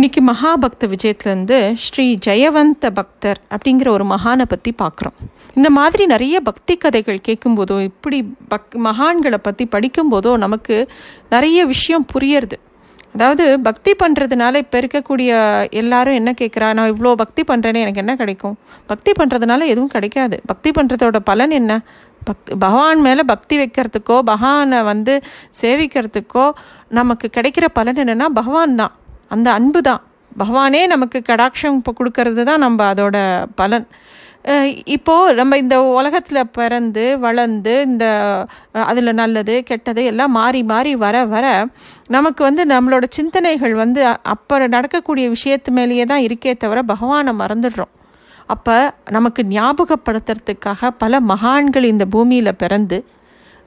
இன்றைக்கி மகாபக்த விஜயத்துலேருந்து ஸ்ரீ ஜெயவந்த பக்தர் அப்படிங்கிற ஒரு மகானை பற்றி பார்க்குறோம் இந்த மாதிரி நிறைய பக்தி கதைகள் கேட்கும்போதோ இப்படி பக் மகான்களை பற்றி படிக்கும்போதோ நமக்கு நிறைய விஷயம் புரியறது. அதாவது பக்தி பண்ணுறதுனால இப்போ இருக்கக்கூடிய எல்லாரும் என்ன கேட்குறா நான் இவ்வளோ பக்தி பண்ணுறேன்னு எனக்கு என்ன கிடைக்கும்? பக்தி பண்ணுறதுனால எதுவும் கிடைக்காது. பக்தி பண்ணுறதோட பலன் என்ன? பக்தி பகவான் மேலே பக்தி வைக்கிறதுக்கோ பகவானை வந்து சேவிக்கிறதுக்கோ நமக்கு கிடைக்கிற பலன் என்னென்னா பகவான் தான். அந்த அன்பு தான் பகவானே நமக்கு கடாட்சம் இப்போ கொடுக்கறது தான் நம்ம அதோட பலன். இப்போது நம்ம இந்த உலகத்தில் பிறந்து வளர்ந்து இந்த அதில் நல்லது கெட்டது எல்லாம் மாறி மாறி வர வர நமக்கு வந்து நம்மளோட சிந்தனைகள் வந்து அப்போ நடக்கக்கூடிய விஷயத்து மேலேயே தான் இருக்கே தவிர பகவானை மறந்துடுறோம். அப்போ நமக்கு ஞாபகப்படுத்துறதுக்காக பல மகான்கள் இந்த பூமியில் பிறந்து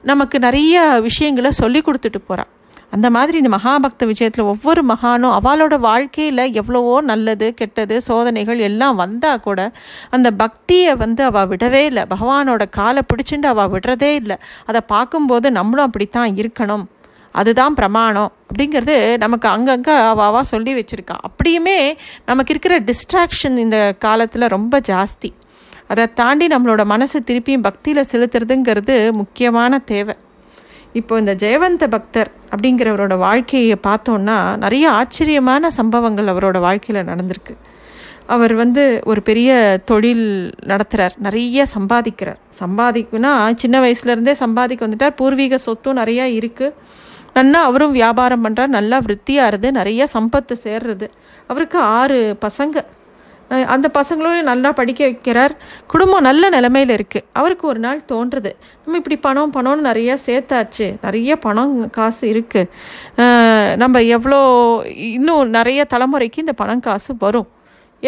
நமக்கு நிறைய விஷயங்களை சொல்லி கொடுத்துட்டு போகிறான் அந்த மாதிரி இந்த மகாபக்த விஜயத்தில் ஒவ்வொரு மகானும் அவளோட வாழ்க்கையில் எவ்வளவோ நல்லது கெட்டது சோதனைகள் எல்லாம் வந்தால் கூட அந்த பக்தியை வந்து அவள் விடவே இல்லை. பகவானோட காலை பிடிச்சிட்டு அவள் விடுறதே இல்லை. அதை பார்க்கும்போது நம்மளும் அப்படித்தான் இருக்கணும். அதுதான் பிரமாணம் அப்படிங்கிறது நமக்கு அங்கங்கே அவாவா சொல்லி வச்சுருக்கா. அப்படியுமே நமக்கு இருக்கிற டிஸ்ட்ராக்ஷன் இந்த காலத்தில் ரொம்ப ஜாஸ்தி. அதை தாண்டி நம்மளோட மனசு திருப்பியும் பக்தியில் செலுத்துறதுங்கிறது முக்கியமான தேவை. இப்போ இந்த ஜெயவந்த பக்தர் அப்படிங்கிறவரோட வாழ்க்கையை பார்த்தோன்னா நிறைய ஆச்சரியமான சம்பவங்கள் அவரோட வாழ்க்கையில் நடந்திருக்கு. அவர் வந்து ஒரு பெரிய தொழில் நடத்துகிறார் நிறைய சம்பாதிக்கிறார். சம்பாதிக்குன்னா சின்ன வயசுலேருந்தே சம்பாதிக்க வந்துட்டார். பூர்வீக சொத்தும் நிறையா இருக்குது நல்லா அவரும் வியாபாரம் பண்ணுறார் நல்லா விருத்தியாக இருந்து நிறைய சம்பத்து சேர்றது. அவருக்கு ஆறு பசங்க. அந்த பசங்களும் நல்லா படிக்க வைக்கிறார். குடும்பம் நல்ல நிலமையில் இருக்குது அவருக்கு ஒரு நாள் தோன்றுறது நம்ம இப்படி பணம் பணம்னு நிறைய சேர்த்தாச்சு. நிறைய பணம் காசு இருக்குது நம்ம எவ்வளோ இன்னும் நிறைய தலைமுறைக்கு இந்த பணம் காசு வரும்.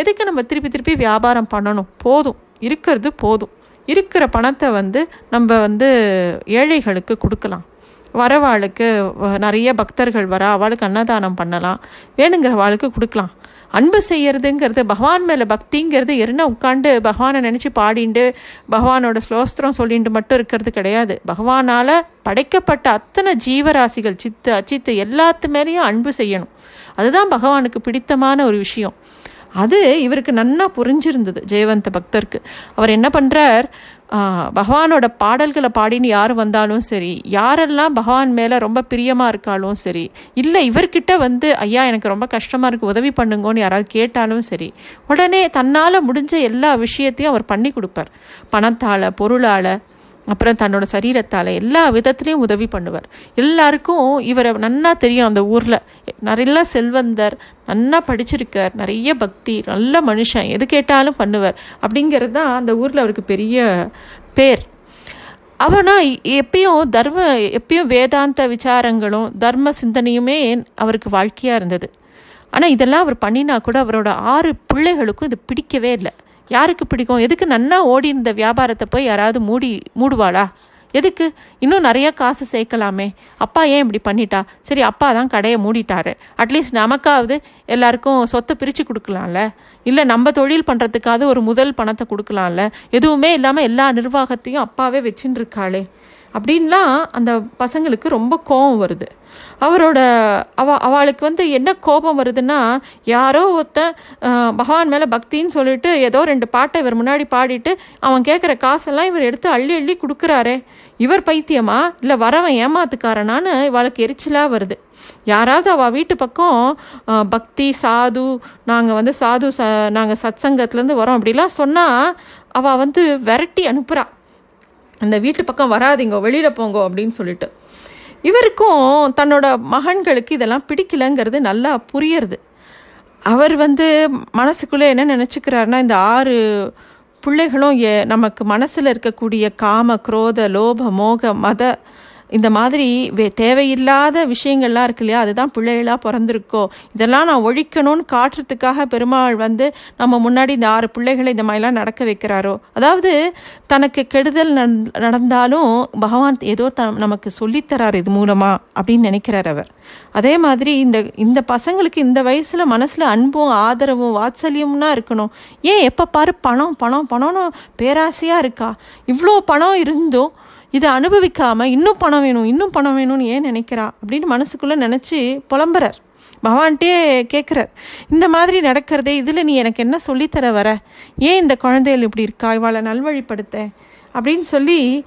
எதுக்கு நம்ம திருப்பி திருப்பி வியாபாரம் பண்ணணும்? போதும். இருக்கிறது போதும். இருக்கிற பணத்தை வந்து நம்ம வந்து ஏழைகளுக்கு கொடுக்கலாம். வரவாளுக்கு நிறைய பக்தர்கள் வர அவளுக்கு அன்னதானம் பண்ணலாம். வேணுங்கிற வாளுக்கு கொடுக்கலாம். அன்பு செய்யறதுங்கிறது பகவான் மேலே பக்திங்கிறது என்ன உட்காந்து பகவானை நினச்சி பாடிண்டு பகவானோட ஸ்லோஸ்திரம் சொல்லிட்டு மட்டும் இருக்கிறது கிடையாது. பகவானால் படைக்கப்பட்ட அத்தனை ஜீவராசிகள் சித்து அச்சித்து எல்லாத்து மேலேயும் அன்பு செய்யணும். அதுதான் பகவானுக்கு பிடித்தமான ஒரு விஷயம். அது இவருக்கு நன்னா புரிஞ்சிருந்தது ஜெயவந்த பக்தருக்கு. அவர் என்ன பண்ணுறார் பகவானோட பாடல்களை பாடின்னு யார் வந்தாலும் சரி யாரெல்லாம் பகவான் மேலே ரொம்ப பிரியமாக இருக்காலும் சரி இல்லை இவர்கிட்ட வந்து ஐயா எனக்கு ரொம்ப கஷ்டமாக இருக்குது உதவி பண்ணுங்கன்னு யாராவது கேட்டாலும் சரி உடனே தன்னால் முடிஞ்ச எல்லா விஷயத்தையும் அவர் பண்ணி கொடுப்பார். பணத்தால் பொருளால் அப்புறம் தன்னோட சரீரத்தால் எல்லா விதத்துலேயும் உதவி பண்ணுவார். எல்லாருக்கும் இவரை நன்னா தெரியும் அந்த ஊரில். நிறைய செல்வந்தர் நன்னா படிச்சிருக்கார் நிறைய பக்தி நல்ல மனுஷன் எது கேட்டாலும் பண்ணுவார். அப்படிங்கிறது தான் அந்த ஊரில் அவருக்கு பெரிய பேர். அவனா எப்பயும் தர்ம எப்பயும் வேதாந்த விசாரங்களும் தர்ம சிந்தனையுமே அவருக்கு வாழ்க்கையாக இருந்தது. ஆனால் இதெல்லாம் அவர் பண்ணினா கூட அவரோட ஆறு பிள்ளைகளுக்கும் இது பிடிக்கவே இல்லை. யாருக்கு பிடிக்கும்? எதுக்கு நன்னா ஓடி இருந்த வியாபாரத்தை போய் யாராவது மூடி மூடுவாளா? எதுக்கு? இன்னும் நிறைய காசு சேர்க்கலாமே. அப்பா ஏன் இப்படி பண்ணிட்டா? சரி அப்பா தான் கடையை மூடிட்டாரு. அட்லீஸ்ட் நமக்காவது எல்லாருக்கும் சொத்தை பிரித்து கொடுக்கலாம்ல. இல்லை நம்ம தொழில் பண்ணுறதுக்காவது ஒரு முதல் பணத்தை கொடுக்கலாம்ல. எதுவுமே இல்லாமல் எல்லா நிர்வாகத்தையும் அப்பாவே வச்சுன்னு இருக்காளே. அப்படின்லாம் அந்த பசங்களுக்கு ரொம்ப கோபம் வருது. அவரோட அவ அவளுக்கு வந்து என்ன கோபம் வருதுன்னா யாரோ ஒருத்த பகவான் மேலே பக்தின்னு சொல்லிட்டு ஏதோ ரெண்டு பாட்டை இவர் முன்னாடி பாடிட்டு அவன் கேட்குற காசெல்லாம் இவர் எடுத்து அள்ளி அள்ளி கொடுக்குறாரே. இவர் பைத்தியமா? இல்லை வரவன் ஏமாத்துக்காரனான்னு இவளுக்கு எரிச்சலாக வருது. யாராவது அவள் வீட்டு பக்கம் பக்தி சாது நாங்கள் வந்து சாது ச நாங்கள் சத் சங்கத்துலேருந்து வரோம் அப்படிலாம் சொன்னால் அவள் வந்து விரட்டி அனுப்புகிறாள் அந்த வீட்டு பக்கம் வராதிங்க வெளியில் போங்க அப்படின்னு சொல்லிட்டு. இவருக்கும் தன்னோட மகன்களுக்கு இதெல்லாம் பிடிக்கலங்கிறது நல்லா புரியறது. அவர் வந்து மனசுக்குள்ளே என்ன நினச்சிக்கிறாருன்னா இந்த ஆறு பிள்ளைகளும் நமக்கு மனசில் இருக்கக்கூடிய காம குரோத லோப மோக மத இந்த மாதிரி வே தேவையில்லாத விஷயங்கள்லாம் இருக்கு இல்லையா? அதுதான் பிள்ளைகளாக பிறந்திருக்கோ. இதெல்லாம் நான் ஒழிக்கணும்னு காட்டுறதுக்காக பெருமாள் வந்து நம்ம முன்னாடி இந்த ஆறு பிள்ளைகளை இந்த மாதிரிலாம் நடக்க வைக்கிறாரோ? அதாவது தனக்கு கெடுதல் நடந்தாலும் பகவான் ஏதோ த நமக்கு சொல்லித்தரார் இது மூலமாக அப்படின்னு நினைக்கிறார் அவர். அதே மாதிரி இந்த இந்த பசங்களுக்கு இந்த வயசில் மனசில் அன்பும் ஆதரவும் வாத்சல்யம்னா இருக்கணும். ஏன் எப்போ பாரு பணம் பணம் பணம்னு பேராசையாக இருக்கா? இவ்வளோ பணம் இருந்தும் இதை அனுபவிக்காமல் இன்னும் பணம் வேணும் இன்னும் பணம் வேணும்னு ஏன் நினைக்கிறா? அப்படின்னு மனசுக்குள்ளே நினச்சி புலம்புறார். பகவான்கிட்டே கேட்குறார் இந்த மாதிரி நடக்கிறதே இதில் நீ எனக்கு என்ன சொல்லித்தர வர? ஏன் இந்த குழந்தைகள் இப்படி இருக்கா? இவாளை நல்வழிப்படுத்த? அப்படின்னு சொல்லி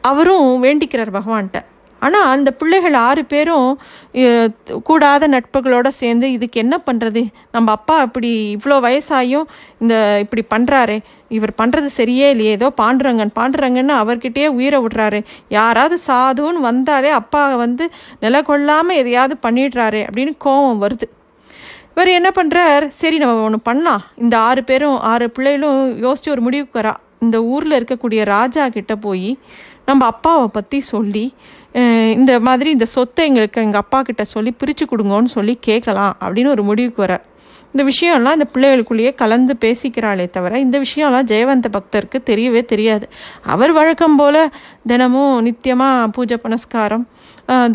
அவரும் வேண்டிக்கிறார் பகவான்கிட்ட ஆனால் அந்த பிள்ளைகள் ஆறு பேரும் கூடாத நட்புகளோடு சேர்ந்து இதுக்கு என்ன பண்ணுறது நம்ம அப்பா இப்படி இவ்வளோ வயசாயும் இந்த இப்படி பண்ணுறாரு இவர் பண்ணுறது சரியே இல்லையே. ஏதோ பாண்டுரங்கன் பாண்டுறங்கன்னு அவர்கிட்டயே உயிரை விடுறாரு. யாராவது சாதுன்னு வந்தாலே அப்பா வந்து நில கொள்ளாமல் எதையாவது பண்ணிடுறாரு அப்படின்னு கோபம் வருது. இவர் என்ன பண்ணுறார் சரி நம்ம ஒன்று பண்ணலாம். இந்த ஆறு பேரும் ஆறு பிள்ளைகளும் யோசிச்சு ஒரு முடிவுக்கு வரா. இந்த ஊரில் இருக்கக்கூடிய ராஜா கிட்ட போய் நம்ம அப்பாவை பற்றி சொல்லி இந்த மாதிரி இந்த சொத்தை எங்களுக்கு எங்கள் அப்பா கிட்ட சொல்லி பிரித்து கொடுங்கன்னு சொல்லி கேட்கலாம் அப்படின்னு ஒரு முடிவுக்கு வர. இந்த விஷயம்லாம் இந்த பிள்ளைகளுக்குள்ளேயே கலந்து பேசிக்கிறாளே தவிர இந்த விஷயம்லாம் ஜெயவந்த பக்தருக்கு தெரியவே தெரியாது. அவர் வழக்கம் போல் தினமும் நித்தியமாக பூஜை புனஸ்காரம்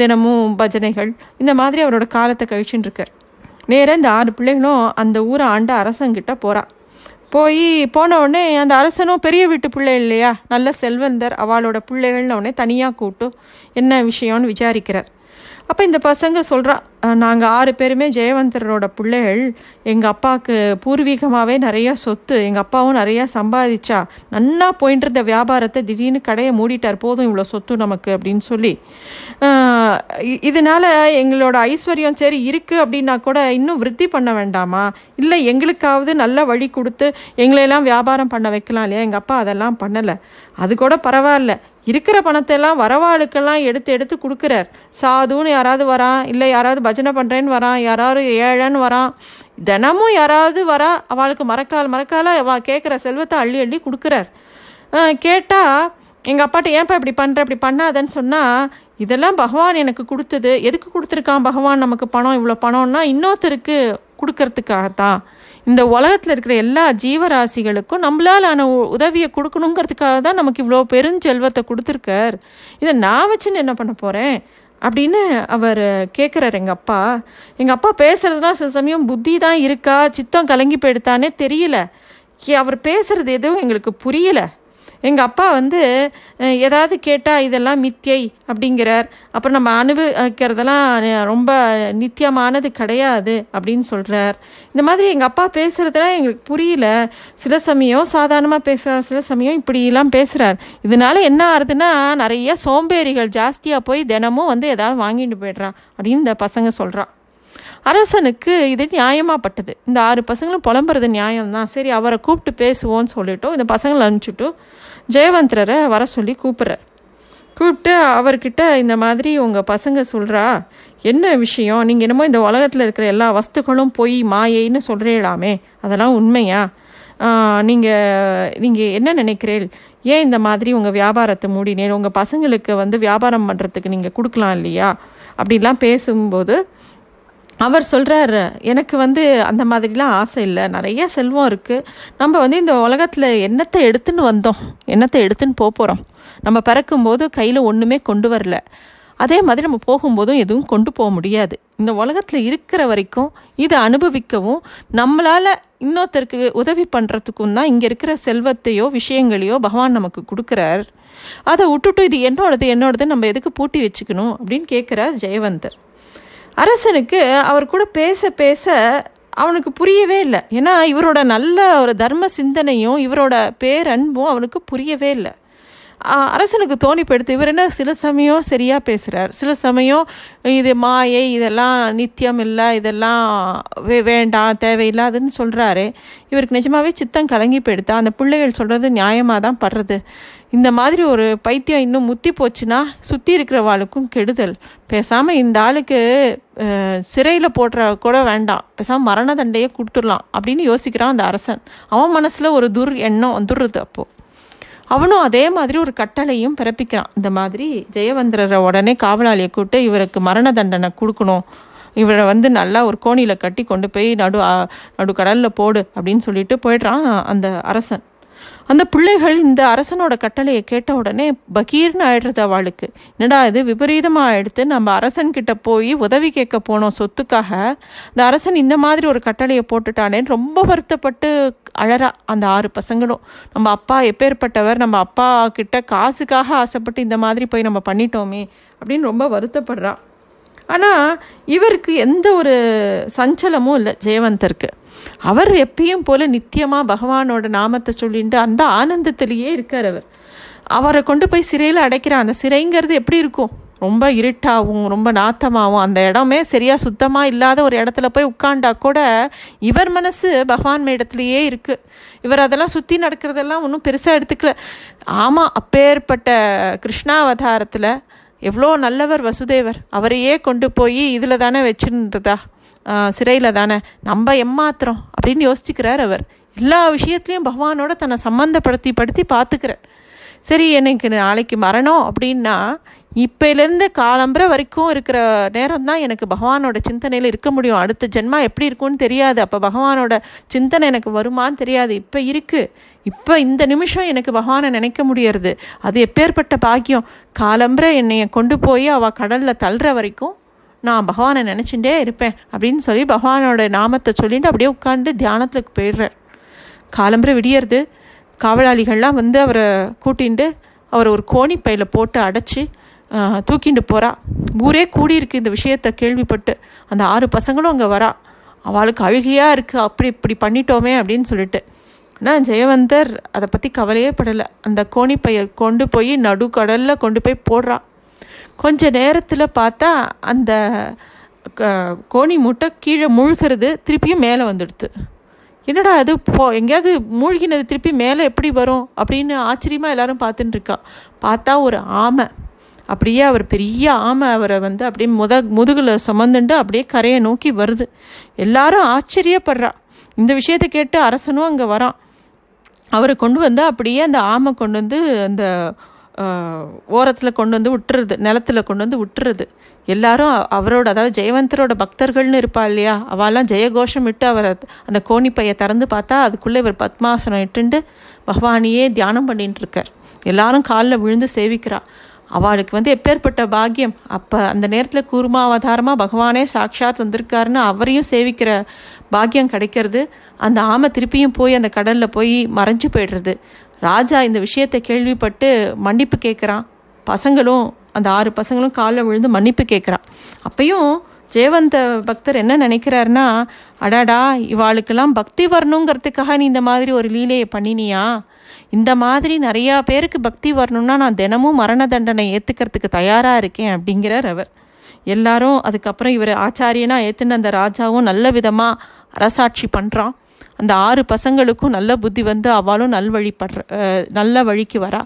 தினமும் பஜனைகள் இந்த மாதிரி அவரோட காலத்தை கழிச்சுட்டு இருக்கார். நேராக இந்த ஆறு பிள்ளைகளும் அந்த ஊரை ஆண்ட அரசங்கிட்ட போகிறாள் போய் போன உடனே அந்த அரசனும் பெரிய வீட்டு பிள்ளை இல்லையா? நல்ல செல்வந்தர் அவளோட பிள்ளைகள்னு உடனே தனியாக கூட்டு என்ன விஷயம்னு விசாரிக்கிறார். அப்போ இந்த பசங்க சொல்கிறா நாங்கள் ஆறு பேருமே ஜெயவந்தரோட பிள்ளைகள். எங்கள் அப்பாவுக்கு பூர்வீகமாகவே நிறையா சொத்து எங்கள் அப்பாவும் நிறையா சம்பாதிச்சா நன்னா போயிட்டு இருந்த வியாபாரத்தை திடீர்னு கடையை மூடிட்டார் போதும் இவ்வளோ சொத்து நமக்கு அப்படின்னு சொல்லி. இதனால் எங்களோட ஐஸ்வர்யம் சரி இருக்குது அப்படின்னா கூட இன்னும் விருத்தி பண்ண வேண்டாமா? இல்லை எங்களுக்காவது நல்ல வழி கொடுத்து எங்களையெல்லாம் வியாபாரம் பண்ண வைக்கலாம் இல்லையா? எங்கள் அப்பா அதெல்லாம் பண்ணலை. அது கூட பரவாயில்ல. இருக்கிற பணத்தெல்லாம் வரவாளுக்கெல்லாம் எடுத்து எடுத்து கொடுக்குறார். சாதுன்னு யாராவது வரான் இல்லை யாராவது பஜனை பண்ணுறேன்னு வரான் யாராவது ஏழைன்னு வரான் தினமும் யாராவது வரா? அவளுக்கு மறக்கால் மறக்கால அவள் கேட்குற செல்வத்தை அள்ளி அள்ளி கொடுக்குறார். கேட்டால் எங்கள் அப்பாட்ட ஏன்ப்பா இப்படி பண்ணுற இப்படி பண்ணாதன்னு சொன்னால் இதெல்லாம் பகவான் எனக்கு கொடுத்தது. எதுக்கு கொடுத்துருக்கான் பகவான் நமக்கு பணம்? இவ்வளோ பணம்னா இன்னொருத்தருக்கு கொடுக்கறதுக்காகத்தான். இந்த உலகத்தில் இருக்கிற எல்லா ஜீவராசிகளுக்கும் நம்மளால் ஆன உ- உதவியை கொடுக்கணுங்கிறதுக்காக தான் நமக்கு இவ்வளோ பெருஞ்செல்வத்தை கொடுத்துருக்கார். இதை நான் வச்சுன்னு என்ன பண்ண போகிறேன் அப்படின்னு அவர் கேட்குறாரு எங்கள் அப்பா. எங்கள் அப்பா பேசுறதுலாம் சில சமயம் புத்தி தான் இருக்கா? சித்தம் கலங்கி போயிடுத்தானே தெரியல. கே- அவர் பேசுகிறது எதுவும் எங்களுக்கு புரியல. எங்கள் அப்பா வந்து ஏதாவது கேட்டால் இதெல்லாம் மித்தியை அப்படிங்கிறார். அப்புறம் நம்ம அனுபவிக்கிறதெல்லாம் ரொம்ப நித்தியமானது கிடையாது அப்படின்னு சொல்கிறார் இந்த மாதிரி எங்கள் அப்பா பேசுகிறதுலாம் எங்களுக்கு புரியல. சில சமயம் சாதாரணமாக பேசுகிறார் சில சமயம் இப்படிலாம் பேசுகிறார் இதனால என்ன ஆகுதுன்னா நிறைய சோம்பேறிகள் ஜாஸ்தியாக போய் தினமும் வந்து ஏதாவது வாங்கிட்டு போயிடுறான் அப்படின்னு இந்த பசங்க சொல்கிறா அரசனுக்கு இது நியாயமாகப்பட்டது இந்த ஆறு பசங்களும் புலம்புறது நியாயம்தான். சரி அவரை கூப்பிட்டு பேசுவோன்னு சொல்லிட்டோம் இந்த பசங்களை அனுப்பிச்சுட்டும் ஜெயவந்தரரை வர சொல்லி கூப்பிட்றார். கூப்பிட்டு அவர்கிட்ட இந்த மாதிரி உங்கள் பசங்க சொல்கிறா என்ன விஷயம்? நீங்கள் என்னமோ இந்த உலகத்தில் இருக்கிற எல்லா வஸ்துக்களும் பொய் மாயைன்னு சொல்கிறீங்களாமே அதெல்லாம் உண்மையா? நீங்கள் நீங்கள் என்ன நினைக்கிறீள் ஏன் இந்த மாதிரி உங்கள் வியாபாரத்தை மூடினேன் உங்கள் பசங்களுக்கு வந்து வியாபாரம் பண்ணுறதுக்கு நீங்கள் கொடுக்கலாம் இல்லையா? அப்படிலாம் பேசும்போது அவர் சொல்கிறார் எனக்கு வந்து அந்த மாதிரிலாம் ஆசை இல்லை. நிறைய செல்வம் இருக்குது நம்ம வந்து இந்த உலகத்தில் என்னத்தை எடுத்துன்னு வந்தோம்? என்னத்தை எடுத்துன்னு போக போகிறோம் நம்ம பிறக்கும்போது கையில் ஒன்றுமே கொண்டு வரல. அதே மாதிரி நம்ம போகும்போதும் எதுவும் கொண்டு போக முடியாது. இந்த உலகத்தில் இருக்கிற வரைக்கும் இதை அனுபவிக்கவும் நம்மளால் இன்னொருத்தருக்கு உதவி பண்ணுறதுக்கும் தான் இங்கே இருக்கிற செல்வத்தையோ விஷயங்களையோ பகவான் நமக்கு கொடுக்குறார். அதை விட்டுட்டு இது என்னோடது என்னோடது நம்ம எதுக்கு பூட்டி வச்சுக்கணும் அப்படின்னு கேட்குறார் ஜெயவந்தர். அரசனுக்கு அவர் கூட பேச பேச அவனுக்கு புரியவே இல்லை. ஏன்னா இவரோட நல்ல ஒரு தர்ம சிந்தனையும் இவரோட பேரன்பும் அவனுக்கு புரியவே இல்லை. அரசனுக்கு தோணி போயிடுத்து இவர் என்ன சில சமயம் சரியாக பேசுகிறார் சில சமயம் இது மாயை இதெல்லாம் நித்தியம் இல்லை இதெல்லாம் வே வேண்டாம் தேவையில்லாதுன்னு சொல்கிறாரு இவருக்கு நிஜமாவே சித்தம் கலங்கி போயிடுத்தா அந்த பிள்ளைகள் சொல்கிறது நியாயமாக தான் படுறது. இந்த மாதிரி ஒரு பைத்தியம் இன்னும் முத்தி போச்சுன்னா சுற்றி இருக்கிறவாளுக்கும் கெடுதல். பேசாமல் இந்த ஆளுக்கு சிறையில் போடுற கூட வேண்டாம். பேசாமல் மரண தண்டையை கொடுத்துடலாம் அப்படின்னு யோசிக்கிறான் அந்த அரசன். அவன் மனசில் ஒரு துர் எண்ணம் வந்துடுறது அப்போது அவனும் அதே மாதிரி ஒரு கட்டளையும் பிறப்பிக்கிறான். இந்த மாதிரி ஜெயவந்திரரை உடனே காவலாளியை கூப்பிட்டு இவருக்கு மரண தண்டனை கொடுக்கணும். இவரை வந்து நல்லா ஒரு கோணியில் கட்டி கொண்டு போய் நடு நடுக்கடலில் நடு கடலில் போடு அப்படின்னு சொல்லிட்டு போயிடுறான் அந்த அரசன். அந்த பிள்ளைகள் இந்த அரசனோட கட்டளையை கேட்ட உடனே பகீர்னு ஆயிடுறது அவளுக்கு. என்னடா இது விபரீதமாக ஆயிடுத்து நம்ம அரசன்கிட்ட போய் உதவி கேட்க போனோம் சொத்துக்காக. இந்த அரசன் இந்த மாதிரி ஒரு கட்டளையை போட்டுட்டானேன்னு ரொம்ப வருத்தப்பட்டு அழறா அந்த ஆறு பசங்களும். நம்ம அப்பா எப்பேற்பட்டவர் நம்ம அப்பா கிட்ட காசுக்காக ஆசைப்பட்டு இந்த மாதிரி போய் நம்ம பண்ணிட்டோமே அப்படின்னு ரொம்ப வருத்தப்படுறா. ஆனால் இவருக்கு எந்த ஒரு சஞ்சலமும் இல்லை ஜெயவந்தருக்கு. அவர் எப்பயும் போல நித்தியமாக பகவானோட நாமத்தை சொல்லிட்டு அந்த ஆனந்தத்திலேயே இருக்கார் அவர். அவரை கொண்டு போய் சிறையில் அடைக்கிறான் அந்த சிறைங்கிறது எப்படி இருக்கும்? ரொம்ப இருட்டாகவும் ரொம்ப நாத்தமாகவும் அந்த இடமே சரியாக சுத்தமாக இல்லாத ஒரு இடத்துல போய் உட்காண்டா கூட இவர் மனசு பகவான் இடத்துலையே இருக்குது இவர் அதெல்லாம் சுற்றி நடக்கிறதெல்லாம் ஒன்றும் பெருசாக எடுத்துக்கல. ஆமாம் அப்பேற்பட்ட கிருஷ்ணாவதாரத்தில் எவ்வளோ நல்லவர் வசுதேவர். அவரையே கொண்டு போய் இதில் தானே வச்சுருந்ததா? சிறையில் தானே? நம்ம எம்மாத்திரம்? அப்படின்னு யோசிச்சுக்கிறார் அவர். எல்லா விஷயத்துலையும் பகவானோட தன்னை சம்மந்தப்படுத்தி படுத்தி பார்த்துக்கிறார். சரி எனக்கு நாளைக்கு மரணம் அப்படின்னா இப்போலேருந்து காலம்புற வரைக்கும் இருக்கிற நேரம் தான் எனக்கு பகவானோட சிந்தனையில் இருக்க முடியும். அடுத்த ஜென்மா எப்படி இருக்கும்னு தெரியாது. அப்போ பகவானோட சிந்தனை எனக்கு வருமான்னு தெரியாது. இப்போ இருக்குது இப்போ இந்த நிமிஷம் எனக்கு பகவானை நினைக்க முடியறது. அது எப்பேற்பட்ட பாக்கியம்? காலம்புற என்னைய கொண்டு போய் அவள் கடலில் தள்ளுற வரைக்கும் நான் பகவானை நினச்சிட்டே இருப்பேன் அப்படின்னு சொல்லி பகவானோட நாமத்தை சொல்லிட்டு அப்படியே உட்காந்து தியானத்துக்கு போயிடுறார் காலம்புற விடியறது காவலாளிகள்லாம் வந்து அவரை கூட்டிகிட்டு அவரை ஒரு கோணிப்பையில் போட்டு அடைச்சி தூக்கிட்டு போகிறா ஊரே கூடியிருக்கு இந்த விஷயத்தை கேள்விப்பட்டு. அந்த ஆறு பசங்களும் அங்கே வரா. அவளுக்கு அழுகையாக இருக்குது அப்படி இப்படி பண்ணிட்டோமே அப்படின்னு சொல்லிட்டு. ஆனால் ஜெயவந்தர் அதை பற்றி கவலையே படலை. அந்த கோணிப்பையை கொண்டு போய் நடுக்கடலில் கொண்டு போய் போடுறா. கொஞ்ச நேரத்தில் பார்த்தா அந்த கோணி மூட்டை கீழே முழுகிறது திருப்பியும் மேலே வந்துடுது. என்னடா அது? போ எங்கேயாவது மூழ்கினது திருப்பி மேலே எப்படி வரும்? அப்படின்னு ஆச்சரியமாக எல்லாரும் பார்த்துட்டு இருக்கா பார்த்தா ஒரு ஆமை. அப்படியே அவர் பெரிய ஆமை அவரை வந்து அப்படியே முத முதுகில் சுமந்துண்டு அப்படியே கரையை நோக்கி வருது. எல்லாரும் ஆச்சரியப்படுறா. இந்த விஷயத்தை கேட்டு அரசனும் அங்கே வரான். அவரை கொண்டு வந்து அப்படியே அந்த ஆமை கொண்டு வந்து அந்த ஓரத்தில் கொண்டு வந்து விட்டுறது நிலத்தில் கொண்டு வந்து விட்டுறது. எல்லாரும் அவரோட அதாவது ஜெயவந்தரோட பக்தர்கள்னு இருப்பா இல்லையா? அவெல்லாம் ஜெயகோஷம் விட்டு அவரை அந்த கோணிப்பையை திறந்து பார்த்தா அதுக்குள்ளே இவர் பத்மாசனம் இட்டுண்டு பகவானியே தியானம் பண்ணிட்டு இருக்கார். எல்லாரும் காலில் விழுந்து சேவிக்கிறா. அவளுக்கு வந்து எப்பேற்பட்ட பாக்கியம்? அப்போ அந்த நேரத்தில் கூர்மாவதாரமாக பகவானே சாட்சாத் வந்திருக்காருன்னு அவரையும் சேவிக்கிற பாக்கியம் கிடைக்கிறது. அந்த ஆமை திருப்பியும் போய் அந்த கடலில் போய் மறைஞ்சு போயிடுறது. ராஜா இந்த விஷயத்தை கேள்விப்பட்டு மன்னிப்பு கேட்குறான். பசங்களும் அந்த ஆறு பசங்களும் காலில் விழுந்து மன்னிப்பு கேட்குறான். அப்பையும் ஜெயவந்த பக்தர் என்ன நினைக்கிறாருன்னா அடாடா இவாளுக்கெல்லாம் பக்தி வரணுங்கிறதுக்காக நீ இந்த மாதிரி ஒரு லீலையை பண்ணினியா? இந்த மாதிரி நிறையா பேருக்கு பக்தி வரணும்னா நான் தினமும் மரண தண்டனை ஏற்றுக்கிறதுக்கு தயாராக இருக்கேன் அப்படிங்கிறார் அவர். எல்லாரும் அதுக்கப்புறம் இவர் ஆச்சாரியனா ஏற்றுன அந்த ராஜாவும் நல்ல விதமாக அரசாட்சி பண்ணுறான் அந்த ஆறு பசங்களுக்கும் நல்ல புத்தி வந்து அவளும் நல்வழிப்படுற நல்ல வழிக்கு வரா.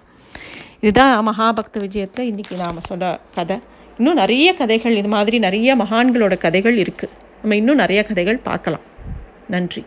இதுதான் மகாபக்த விஜயத்தில் இன்றைக்கி நாம் சொல்ல கதை. இன்னும் நிறைய கதைகள் இது மாதிரி நிறைய மகான்களோட கதைகள் இருக்குது நம்ம இன்னும் நிறைய கதைகள் பார்க்கலாம். நன்றி.